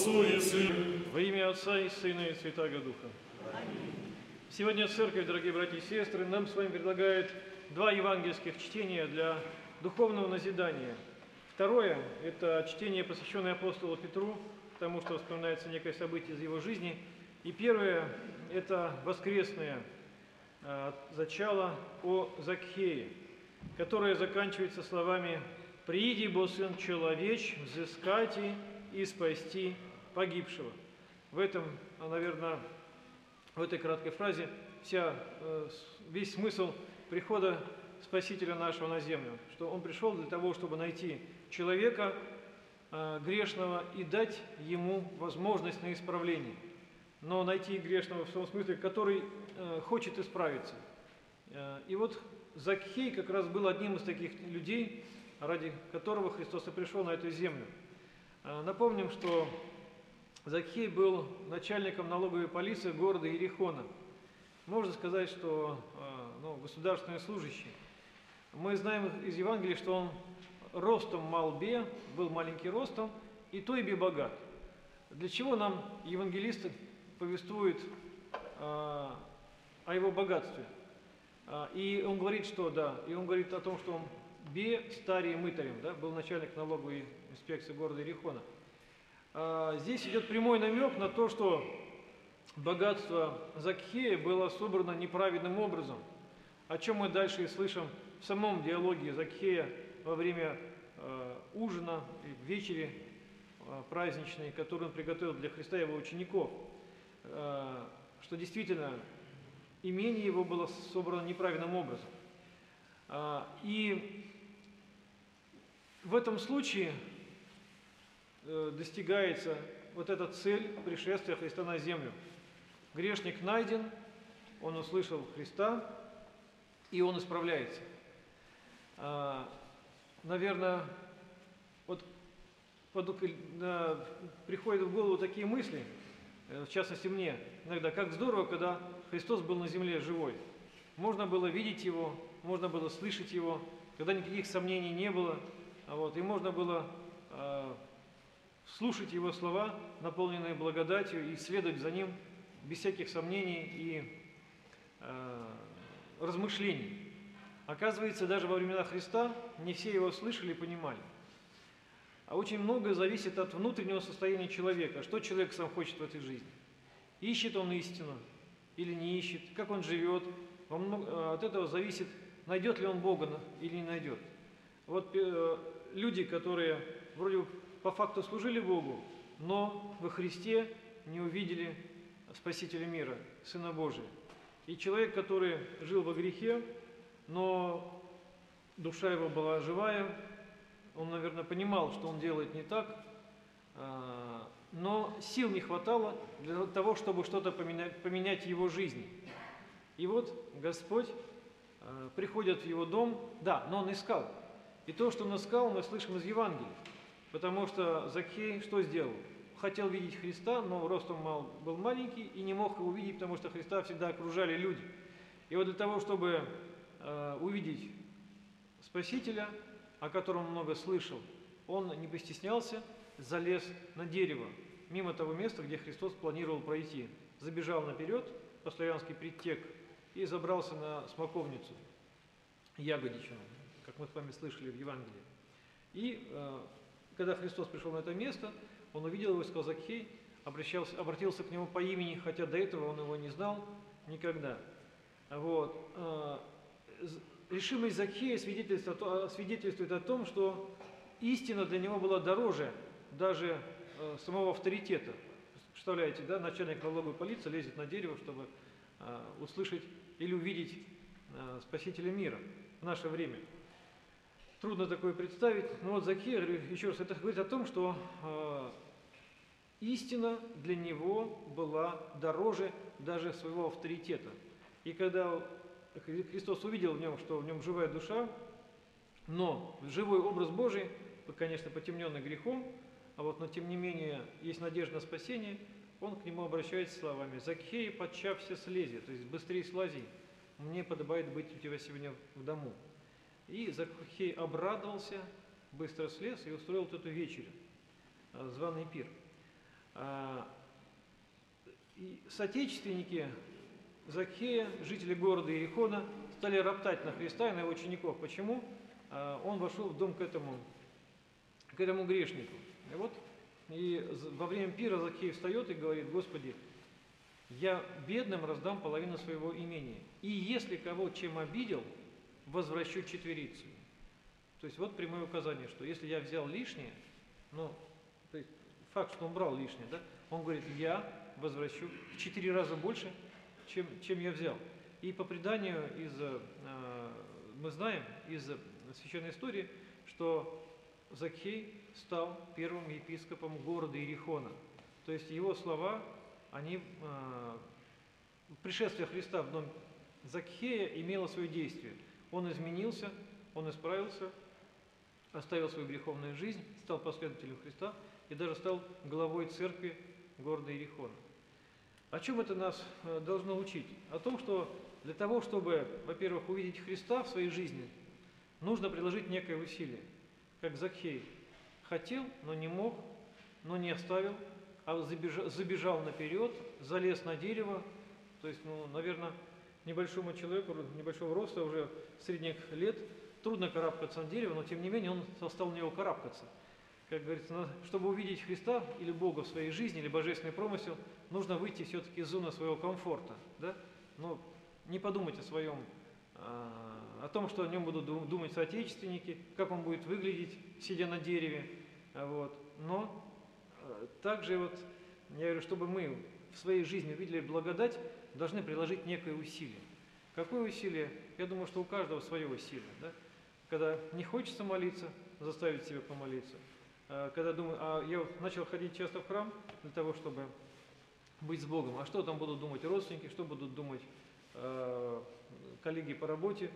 Отцу и Сыну. Во имя Отца и Сына и Святаго Духа. Сегодня Церковь, дорогие братья и сестры, нам с вами предлагает два евангельских чтения для духовного назидания. Второе – это чтение, посвященное апостолу Петру, потому что вспоминается некое событие из его жизни. И первое – это воскресное э, зачало о Закхее, которое заканчивается словами «Прииди, бо Сын Человеч, взыскати и спасти погибшего». В этом, наверное, в этой краткой фразе вся, э, весь смысл прихода Спасителя нашего на землю, что Он пришел для того, чтобы найти человека э, грешного и дать ему возможность на исправление. Но найти грешного в том смысле, который э, хочет исправиться. И вот Закхей как раз был одним из таких людей, ради которого Христос и пришел на эту землю. Напомним, что Закхей был начальником налоговой полиции города Иерихона. Можно сказать, что ну, государственный служащий. Мы знаем из Евангелия, что он ростом малбе, был маленький ростом, и то и богат. Для чего нам евангелисты повествуют а, о его богатстве? А, и он говорит, что да, и он говорит о том, что он бе старее мытарем, да, был начальник налоговой инспекции города Ирихона. А, здесь идет прямой намек на то, что богатство Закхея было собрано неправедным образом, о чем мы дальше и слышим в самом диалоге Закхея во время э, ужина, вечери э, праздничной, который он приготовил для Христа и его учеников, что действительно имение его было собрано неправильным образом. И в этом случае достигается вот эта цель пришествия Христа на землю. Грешник найден, он услышал Христа, и он исправляется. А, наверное, вот приходят в голову такие мысли, э, в частности мне, иногда, как здорово, когда Христос был на земле живой. Можно было видеть Его, можно было слышать Его, когда никаких сомнений не было, а вот, и можно было а, слушать Его слова, наполненные благодатью, и следовать за Ним без всяких сомнений и э, размышлений. Оказывается, даже во времена Христа не все Его слышали и понимали. А очень многое зависит от внутреннего состояния человека, что человек сам хочет в этой жизни. Ищет он истину или не ищет, как он живет. Э, от этого зависит, найдет ли он Бога или не найдет. Вот э, люди, которые вроде по факту служили Богу, но во Христе не увидели Спасителя мира, Сына Божия. И человек, который жил во грехе, но душа его была живая, он, наверное, понимал, что он делает не так, а, но сил не хватало для того, чтобы что-то поменять, поменять в его жизни. И вот Господь а, приходит в его дом, да, но он искал. И то, что он искал, мы слышим из Евангелия. Потому что Закхей что сделал? Хотел видеть Христа, но ростом мал, был маленький и не мог его увидеть, потому что Христа всегда окружали люди. И вот для того, чтобы э, увидеть Спасителя, о котором много слышал, он не постеснялся, залез на дерево, мимо того места, где Христос планировал пройти. Забежал наперед, по-славянски предтек, и забрался на смоковницу, ягодичину, как мы с вами слышали в Евангелии. И э, когда Христос пришел на это место, он увидел его и сказал, Закхей, обращался, обратился к нему по имени, хотя до этого он его не знал никогда. Вот. А, решимость Закхея свидетельствует, свидетельствует о том, что истина для него была дороже даже э, самого авторитета. Представляете, да, начальник налоговой полиции лезет на дерево, чтобы услышать или увидеть Спасителя мира в наше время. Трудно такое представить. Но вот Закхей, еще раз, это говорит о том, что э, истина для него была дороже даже своего авторитета. И когда Христос увидел в нем, что в нем живая душа, но живой образ Божий, конечно, потемненный грехом, а вот, но тем не менее есть надежда на спасение, он к нему обращается словами «Закхей, подчався слези», то есть «быстрее слази, мне подобает быть у тебя сегодня в дому». И Закхей обрадовался, быстро слез и устроил вот эту вечерю, э, званый пир. А, и соотечественники Закхея, жители города Иерихона, стали роптать на Христа и на его учеников. Почему? А, он вошел в дом к этому, к этому грешнику. И вот и во время пира Закхей встает и говорит, Господи, я бедным раздам половину своего имения. И если кого чем обидел, возвращу четверицу. То есть вот прямое указание, что если я взял лишнее, ну, то есть факт, что он брал лишнее, да, он говорит, я возвращу в четыре раза больше, чем, чем я взял. И по преданию из, э, мы знаем из священной истории, что Закхей стал первым епископом города Иерихона. То есть его слова, они, э, пришествие Христа в дом Закхея имело свое действие. Он изменился, он исправился, оставил свою греховную жизнь, стал последователем Христа и даже стал главой церкви города Иерихона. О чем это нас э, должно учить? О том, что для того, чтобы, во-первых, увидеть Христа в своей жизни, нужно приложить некое усилие. Как Закхей хотел, но не мог, но не оставил, а забежал, забежал наперед, залез на дерево, то есть, ну, наверное, небольшому человеку, небольшого роста, уже средних лет, трудно карабкаться на дерево, но тем не менее он стал на него карабкаться. Как говорится, чтобы увидеть Христа или Бога в своей жизни, или божественный промысел, нужно выйти все-таки из зоны своего комфорта. Да? Но не подумать о своем, а, о том, что о нем будут думать соотечественники, как он будет выглядеть, сидя на дереве. Вот. Но а, также вот, я говорю, чтобы мы в своей жизни видели благодать, должны приложить некое усилие. Какое усилие? Я думаю, что у каждого свое усилие. Да? Когда не хочется молиться, заставить себя помолиться. А, когда думаю, а я вот начал ходить часто в храм для того, чтобы быть с Богом. А что там будут думать родственники, что будут думать э, коллеги по работе?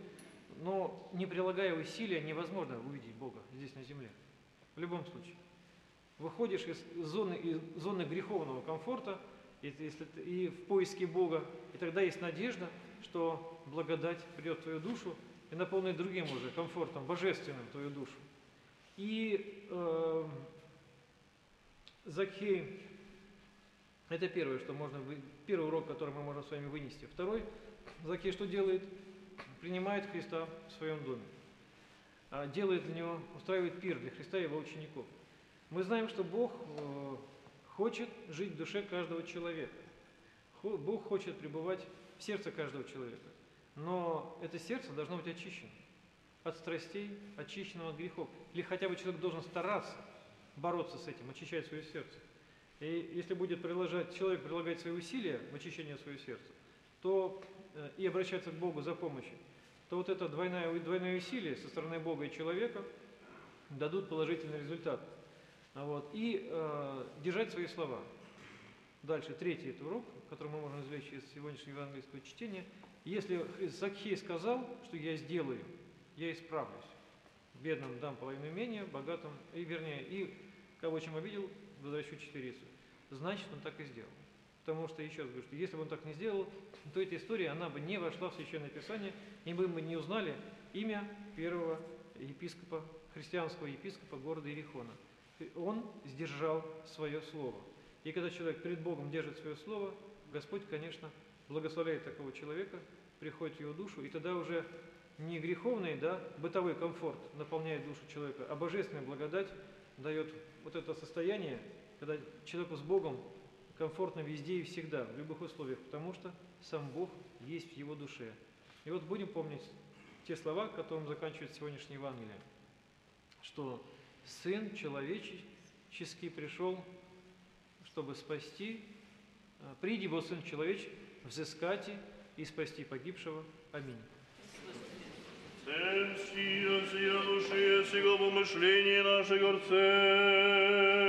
Но не прилагая усилия, невозможно увидеть Бога здесь на земле. В любом случае. Выходишь из зоны, из зоны греховного комфорта и, и в поиске Бога, и тогда есть надежда, что благодать придет в твою душу и наполнит другим уже комфортом, божественным твою душу. И э, Закхей, это первое, что можно, первый урок, который мы можем с вами вынести. Второй, Закхей что делает? Принимает Христа в своем доме. А делает для него, устраивает пир для Христа и его учеников. Мы знаем, что Бог э, хочет жить в душе каждого человека. Бог хочет пребывать в сердце каждого человека. Но это сердце должно быть очищено от страстей, очищенного от грехов. Или хотя бы человек должен стараться бороться с этим, очищать свое сердце. И если будет приложать, человек прилагать свои усилия в очищении своего сердца, то э, и обращаться к Богу за помощью, то вот это двойное, двойное усилие со стороны Бога и человека дадут положительный результат. Вот. И э, держать свои слова. Дальше, третий это урок, который мы можем извлечь из сегодняшнего евангельского чтения. Если Закхей сказал, что я сделаю, я исправлюсь. Бедным дам половину имения, богатым, и вернее, и кого чем обидел, возвращу четверицу. Значит, он так и сделал. Потому что, еще раз говорю, что если бы он так не сделал, то эта история, она бы не вошла в Священное Писание, и мы бы не узнали имя первого епископа, христианского епископа города Ирихона. Он сдержал свое слово. И когда человек перед Богом держит свое слово, Господь, конечно, благословляет такого человека, приходит в его душу, и тогда уже не греховный, да, бытовой комфорт наполняет душу человека, а божественная благодать дает вот это состояние, когда человеку с Богом комфортно везде и всегда, в любых условиях, потому что сам Бог есть в его душе. И вот будем помнить те слова, которым заканчивается сегодняшнее Евангелие, что Сын человеческий пришел, чтобы спасти, а, приди во Сын человеческий, взыскать и спасти погибшего. Аминь. Всем сия, сия души, сего помышления наших горцев.